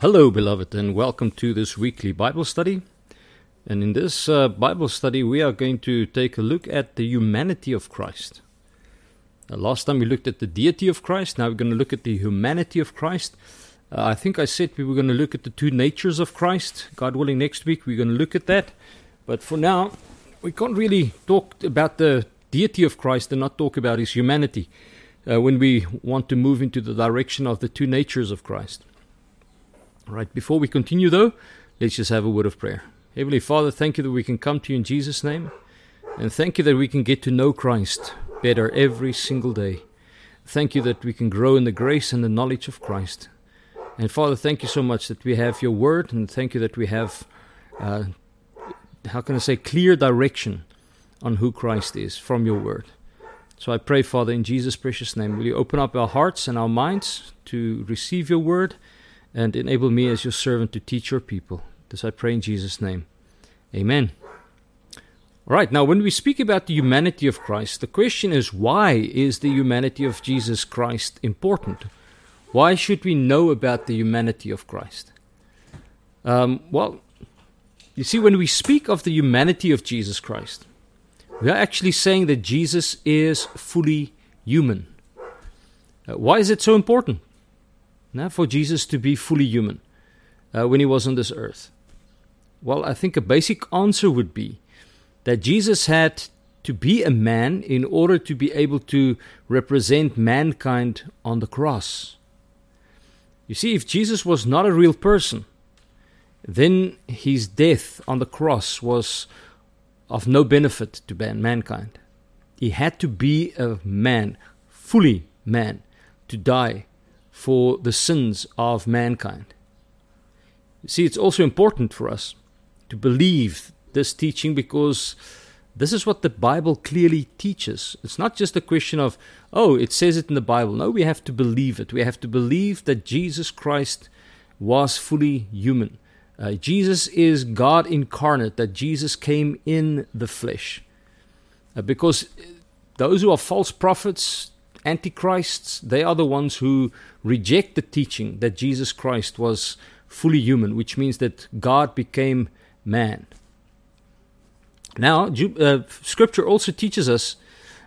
Hello, beloved, and welcome to this weekly Bible study. And in this uh, Bible study, we are going to take a look at the humanity of Christ. Uh, last time we looked at the deity of Christ, now we're going to look at the humanity of Christ. Uh, I think I said we were going to look at the two natures of Christ. God willing, next week we're going to look at that. But for now, we can't really talk about the deity of Christ and not talk about his humanity uh, when we want to move into the direction of the two natures of Christ. Right, before we continue though, let's just have a word of prayer. Heavenly Father, thank you that we can come to you in Jesus' name. And thank you that we can get to know Christ better every single day. Thank you that we can grow in the grace and the knowledge of Christ. And Father, thank you so much that we have your word, and thank you that we have, uh, how can I say, clear direction on who Christ is from your word. So I pray, Father, in Jesus' precious name, will you open up our hearts and our minds to receive your word and enable me as your servant to teach your people. This I pray in Jesus' name. Amen. All right, now when we speak about the humanity of Christ, the question is why is the humanity of Jesus Christ important? Why should we know about the humanity of Christ? Um, well, you see, when we speak of the humanity of Jesus Christ, we are actually saying that Jesus is fully human. Uh, why is it so important? Now, for Jesus to be fully human uh, when he was on this earth? Well, I think a basic answer would be that Jesus had to be a man in order to be able to represent mankind on the cross. You see, if Jesus was not a real person, then his death on the cross was of no benefit to mankind. He had to be a man, fully man, to die for the sins of mankind. See, it's also important for us to believe this teaching because this is what the Bible clearly teaches. It's not just a question of, oh, it says it in the Bible. No, we have to believe it. We have to believe that Jesus Christ was fully human. Uh, Jesus is God incarnate, that Jesus came in the flesh. Uh, because those who are false prophets, antichrists, they are the ones who reject the teaching that Jesus Christ was fully human, which means that God became man. Now, uh, Scripture also teaches us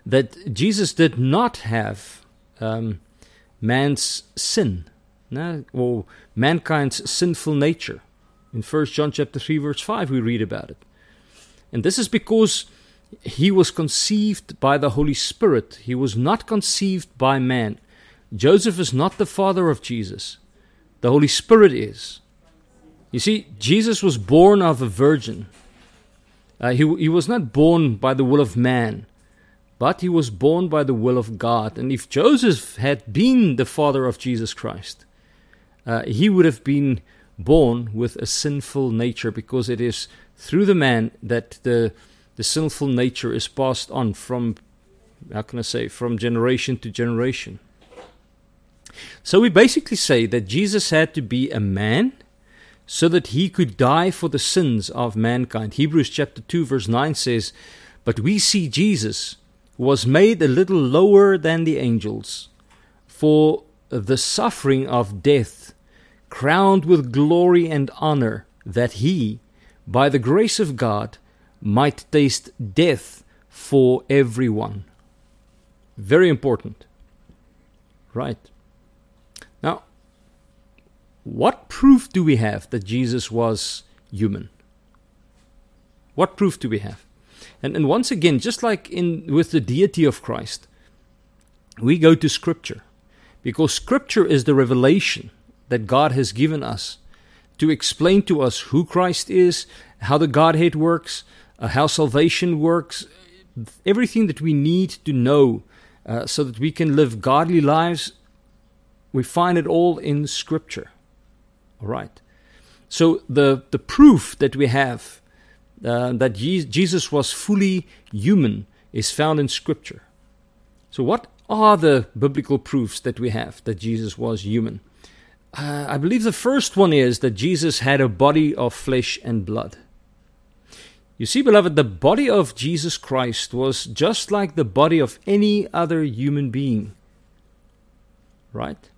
that Jesus did not have um, man's sin, no, or mankind's sinful nature. In 1 John chapter 3, verse 5, we read about it. And this is because he was conceived by the Holy Spirit. He was not conceived by man. Joseph is not the father of Jesus. The Holy Spirit is. You see, Jesus was born of a virgin. Uh, he, he was not born by the will of man, but he was born by the will of God. And if Joseph had been the father of Jesus Christ, uh, he would have been born with a sinful nature because it is through the man that the the sinful nature is passed on from, how can I say, from generation to generation. So we basically say that Jesus had to be a man so that he could die for the sins of mankind. Hebrews chapter 2 verse 9 says, "But we see Jesus was made a little lower than the angels for the suffering of death, crowned with glory and honor, that he, by the grace of God, might taste death for everyone. Very important. Right. Now, what proof do we have that Jesus was human? What proof do we have? And, and once again, just like in with the deity of Christ, we go to Scripture because Scripture is the revelation that God has given us to explain to us who Christ is, how the Godhead works, uh, how salvation works, everything that we need to know uh, so that we can live godly lives, we find it all in Scripture. All right. So the the proof that we have uh, that Je- Jesus was fully human is found in Scripture. So what are the biblical proofs that we have that Jesus was human? Uh, I believe the first one is that Jesus had a body of flesh and blood. You see, beloved, the body of Jesus Christ was just like the body of any other human being. Right?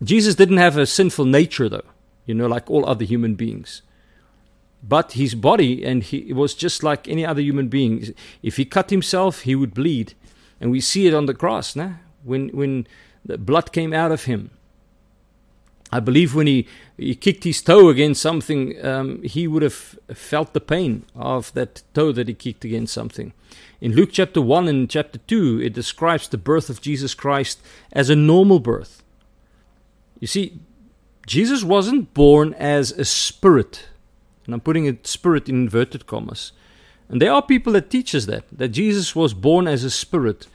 Jesus didn't have a sinful nature, though. you know, like all other human beings. But his body, and he was just like any other human being. If he cut himself, he would bleed. And we see it on the cross, nah? when, when the blood came out of him. I believe when he, he kicked his toe against something, um, he would have felt the pain of that toe that he kicked against something. In Luke chapter 1 and chapter 2, it describes the birth of Jesus Christ as a normal birth. You see, Jesus wasn't born as a spirit, and I'm putting a spirit in inverted commas. And there are people that teach us that, that Jesus was born as a spirit.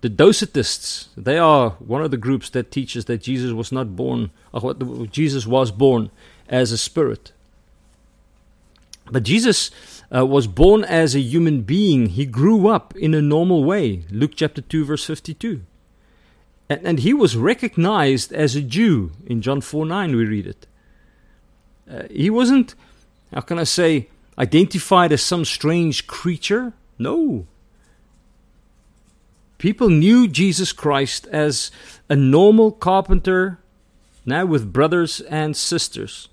The Docetists, they are one of the groups that teaches that Jesus was not born, or Jesus was born as a spirit. But Jesus uh, was born as a human being. He grew up in a normal way. Luke chapter 2, verse 52. And, and he was recognized as a Jew. In John 4 9, we read it. Uh, he wasn't, how can I say, identified as some strange creature. No. People knew Jesus Christ as a normal carpenter, now with brothers and sisters.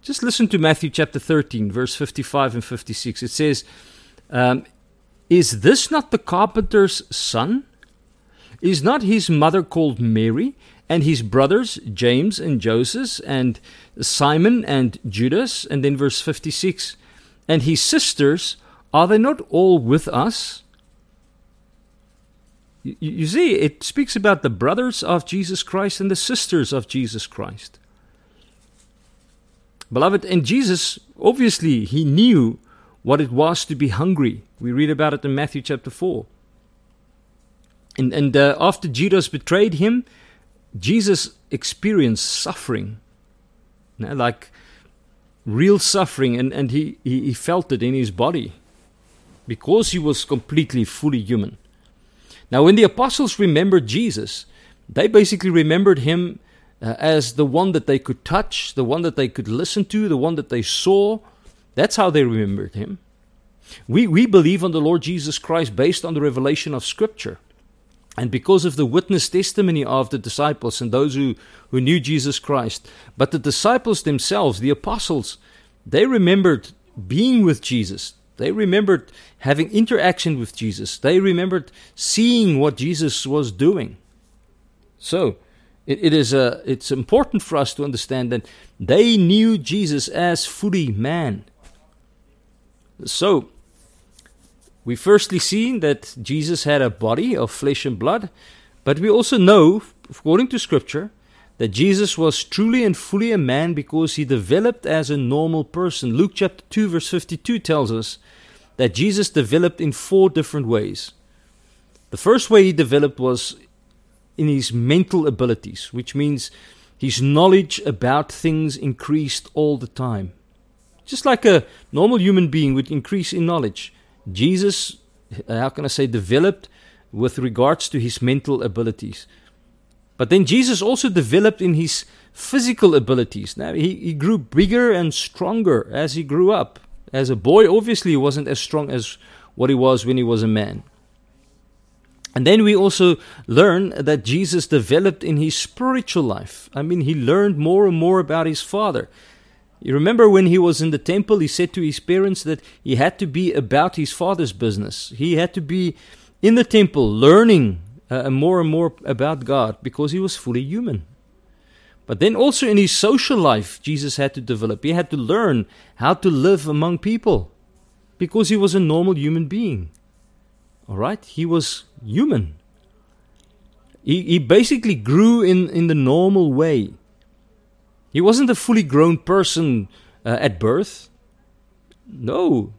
Just listen to Matthew chapter 13, verse 55 and 56. It says, um, Is this not the carpenter's son? Is not his mother called Mary, and his brothers James and Joseph, and Simon and Judas? And then verse 56 And his sisters, are they not all with us? You, see, it speaks about the brothers of Jesus Christ and the sisters of Jesus Christ. Beloved, and Jesus, obviously, he knew what it was to be hungry. We read about it in Matthew chapter 4. And, and uh, after Judas betrayed him, Jesus experienced suffering, you know, like real suffering, and, and he, he, he felt it in his body because he was completely, fully human. Now, when the apostles remembered Jesus, they basically remembered him uh, as the one that they could touch, the one that they could listen to, the one that they saw. That's how they remembered him. We, we believe on the Lord Jesus Christ based on the revelation of Scripture. And because of the witness testimony of the disciples and those who, who knew Jesus Christ. But the disciples themselves, the apostles, they remembered being with Jesus. They remembered having interaction with Jesus. They remembered seeing what Jesus was doing. So, it, it is a, it's important for us to understand that they knew Jesus as fully man. So, we firstly seen that Jesus had a body of flesh and blood, but we also know, according to Scripture, that Jesus was truly and fully a man because he developed as a normal person. Luke chapter 2, verse 52 tells us that Jesus developed in four different ways. The first way he developed was in his mental abilities, which means his knowledge about things increased all the time. Just like a normal human being would increase in knowledge. Jesus, how can I say, developed with regards to his mental abilities. But then Jesus also developed in his physical abilities. Now, he, he grew bigger and stronger as he grew up. As a boy, obviously, he wasn't as strong as what he was when he was a man. And then we also learn that Jesus developed in his spiritual life. I mean, he learned more and more about his Father. You remember when he was in the temple, he said to his parents that he had to be about his father's business. He had to be in the temple learning uh, more and more about God because he was fully human. But then also in his social life, Jesus had to develop. He had to learn how to live among people because he was a normal human being. All right? He was human. He, he basically grew in, in the normal way. He wasn't a fully grown person uh, at birth. No.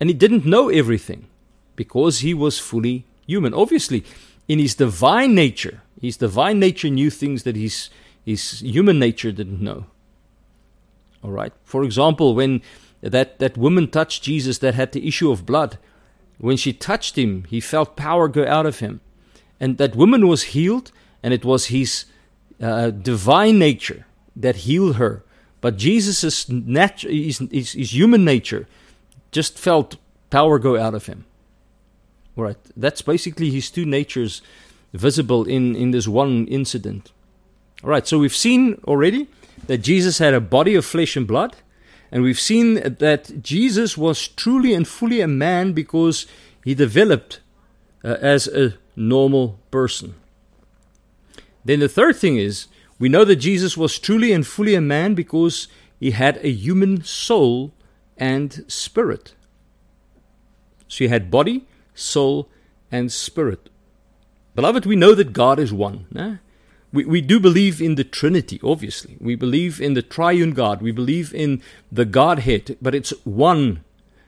And he didn't know everything because he was fully human. Obviously, in his divine nature, his divine nature knew things that his, his human nature didn't know. All right. For example, when that, that woman touched Jesus that had the issue of blood, when she touched him, he felt power go out of him. And that woman was healed, and it was his uh, divine nature that healed her. But Jesus' nat- his, his, his human nature just felt power go out of him. Right. That's basically his two natures visible in, in this one incident. All right. So we've seen already that Jesus had a body of flesh and blood, and we've seen that Jesus was truly and fully a man because he developed uh, as a normal person. Then the third thing is we know that Jesus was truly and fully a man because he had a human soul and spirit. So he had body, soul, and spirit. Beloved, we know that God is one. Eh? We, we do believe in the Trinity, obviously. We believe in the triune God. We believe in the Godhead, but it's one.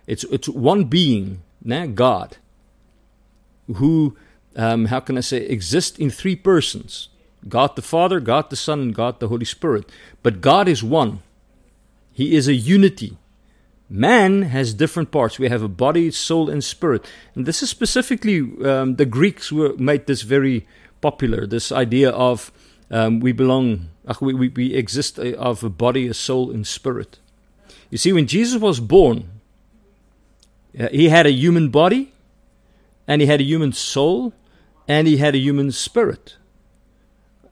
It's, it's one being, eh? God, who, um, how can I say, exists in three persons God the Father, God the Son, and God the Holy Spirit. But God is one. He is a unity. Man has different parts. We have a body, soul, and spirit. And this is specifically um, the Greeks were, made this very popular. This idea of um, we belong, we, we, we exist uh, of a body, a soul, and spirit. You see, when Jesus was born, uh, he had a human body, and he had a human soul, and he had a human spirit.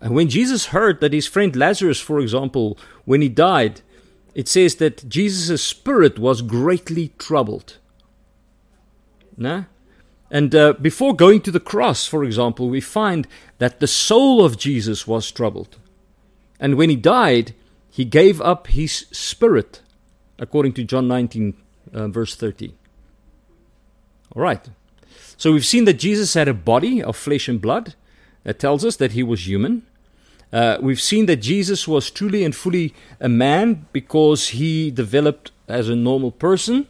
And when Jesus heard that his friend Lazarus, for example, when he died, it says that Jesus' spirit was greatly troubled. Nah? And uh, before going to the cross, for example, we find that the soul of Jesus was troubled. And when he died, he gave up his spirit, according to John 19, uh, verse 30. All right. So we've seen that Jesus had a body of flesh and blood. That tells us that he was human. Uh, we've seen that Jesus was truly and fully a man because he developed as a normal person.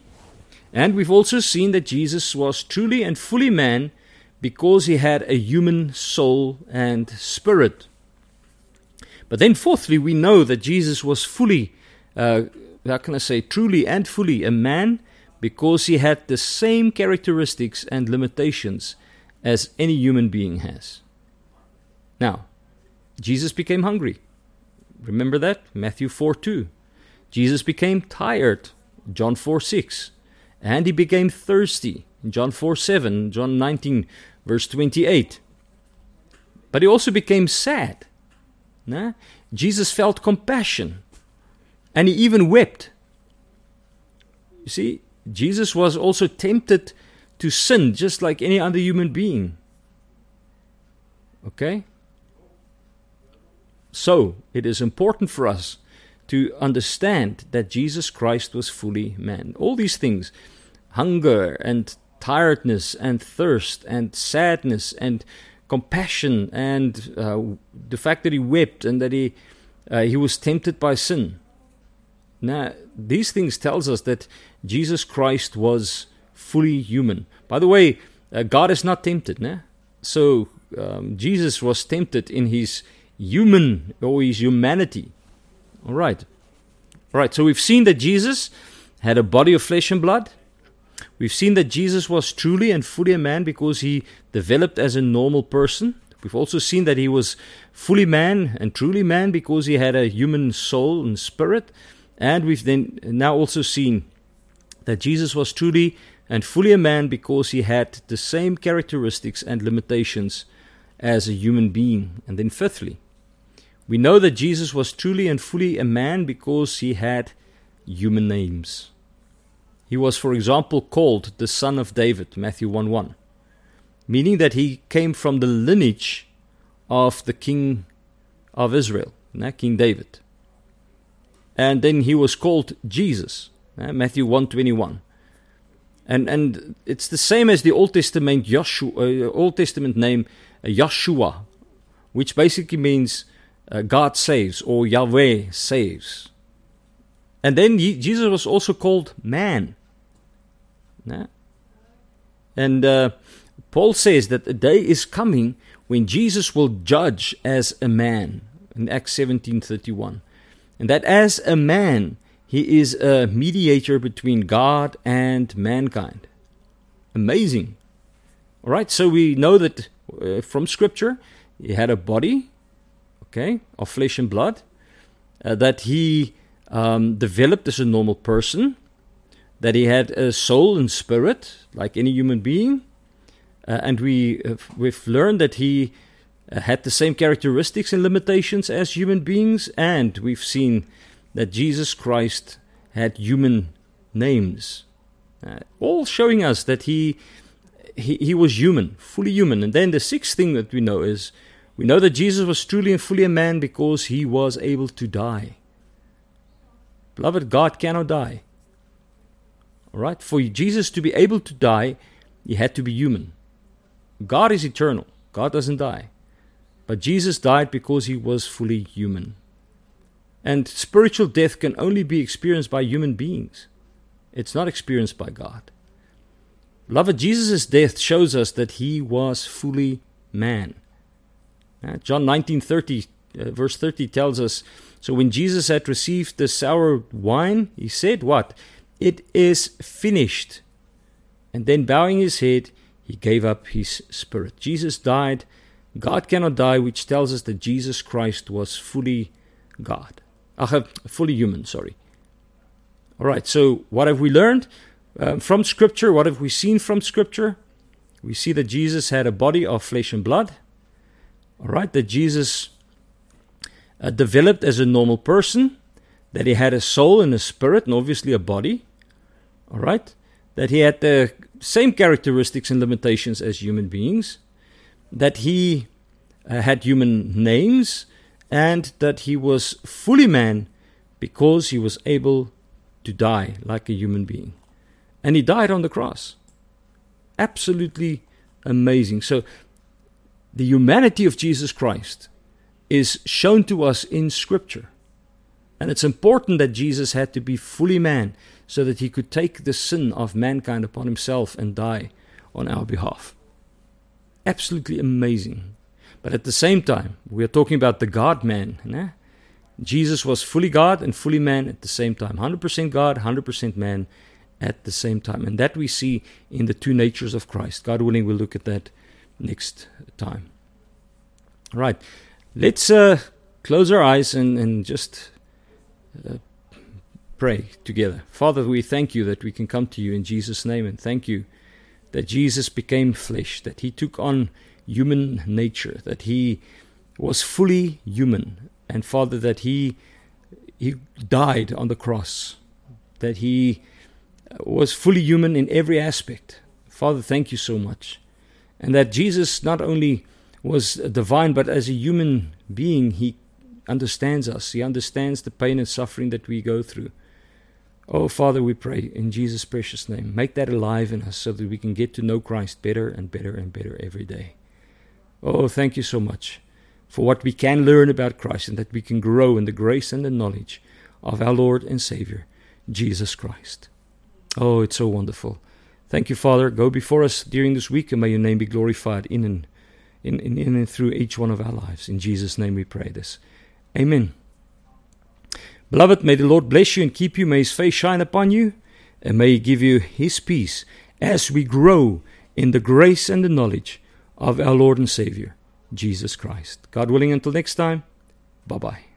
And we've also seen that Jesus was truly and fully man because he had a human soul and spirit. But then, fourthly, we know that Jesus was fully, uh, how can I say, truly and fully a man because he had the same characteristics and limitations as any human being has. Now, Jesus became hungry. Remember that? Matthew 4 2. Jesus became tired. John 4 6. And he became thirsty. John 4 7. John 19, verse 28. But he also became sad. Nah? Jesus felt compassion. And he even wept. You see, Jesus was also tempted to sin just like any other human being. Okay? So, it is important for us to understand that Jesus Christ was fully man. All these things hunger and tiredness and thirst and sadness and compassion and uh, the fact that he wept and that he uh, he was tempted by sin. Now, these things tells us that Jesus Christ was fully human. By the way, uh, God is not tempted, nah? so um, Jesus was tempted in his human or his humanity. All right. All right. So we've seen that Jesus had a body of flesh and blood. We've seen that Jesus was truly and fully a man because he developed as a normal person. We've also seen that he was fully man and truly man because he had a human soul and spirit. And we've then now also seen that Jesus was truly and fully a man because he had the same characteristics and limitations as a human being. And then, fifthly, we know that Jesus was truly and fully a man because he had human names. He was, for example, called the Son of David, Matthew 1 1, meaning that he came from the lineage of the King of Israel, King David. And then he was called Jesus, Matthew 1 21. And, and it's the same as the Old Testament uh, Old Testament name uh, Yeshua, which basically means uh, God saves or Yahweh saves. And then Jesus was also called man. And uh, Paul says that a day is coming when Jesus will judge as a man in Acts 17:31. And that as a man he is a mediator between God and mankind. Amazing. All right, so we know that uh, from scripture he had a body, okay, of flesh and blood, uh, that he um, developed as a normal person, that he had a soul and spirit like any human being, uh, and we uh, we've learned that he uh, had the same characteristics and limitations as human beings, and we've seen that Jesus Christ had human names, uh, all showing us that he, he he was human, fully human. And then the sixth thing that we know is we know that Jesus was truly and fully a man because he was able to die. Beloved, God cannot die. All right, for Jesus to be able to die, he had to be human. God is eternal. God doesn't die. But Jesus died because he was fully human. And spiritual death can only be experienced by human beings. It's not experienced by God. Beloved, Jesus' death shows us that he was fully man. Uh, John 19:30 uh, verse 30 tells us so when Jesus had received the sour wine he said what? It is finished. And then bowing his head he gave up his spirit. Jesus died. God cannot die which tells us that Jesus Christ was fully God. Uh, fully human sorry. All right so what have we learned? Um, from scripture what have we seen from scripture? We see that Jesus had a body of flesh and blood all right, that Jesus uh, developed as a normal person, that he had a soul and a spirit, and obviously a body. All right, that he had the same characteristics and limitations as human beings, that he uh, had human names, and that he was fully man because he was able to die like a human being. And he died on the cross. Absolutely amazing. So the humanity of Jesus Christ is shown to us in Scripture. And it's important that Jesus had to be fully man so that he could take the sin of mankind upon himself and die on our behalf. Absolutely amazing. But at the same time, we are talking about the God man. Né? Jesus was fully God and fully man at the same time 100% God, 100% man at the same time. And that we see in the two natures of Christ. God willing, we'll look at that next time. All right, let's uh, close our eyes and, and just uh, pray together. Father, we thank you that we can come to you in Jesus' name, and thank you that Jesus became flesh, that he took on human nature, that he was fully human, and Father, that he he died on the cross, that he was fully human in every aspect. Father, thank you so much and that Jesus not only was divine, but as a human being, he understands us. He understands the pain and suffering that we go through. Oh, Father, we pray in Jesus' precious name, make that alive in us so that we can get to know Christ better and better and better every day. Oh, thank you so much for what we can learn about Christ and that we can grow in the grace and the knowledge of our Lord and Savior, Jesus Christ. Oh, it's so wonderful. Thank you, Father. Go before us during this week, and may your name be glorified in and, in, in, in and through each one of our lives. In Jesus' name we pray this. Amen. Beloved, may the Lord bless you and keep you. May his face shine upon you, and may he give you his peace as we grow in the grace and the knowledge of our Lord and Savior, Jesus Christ. God willing, until next time, bye bye.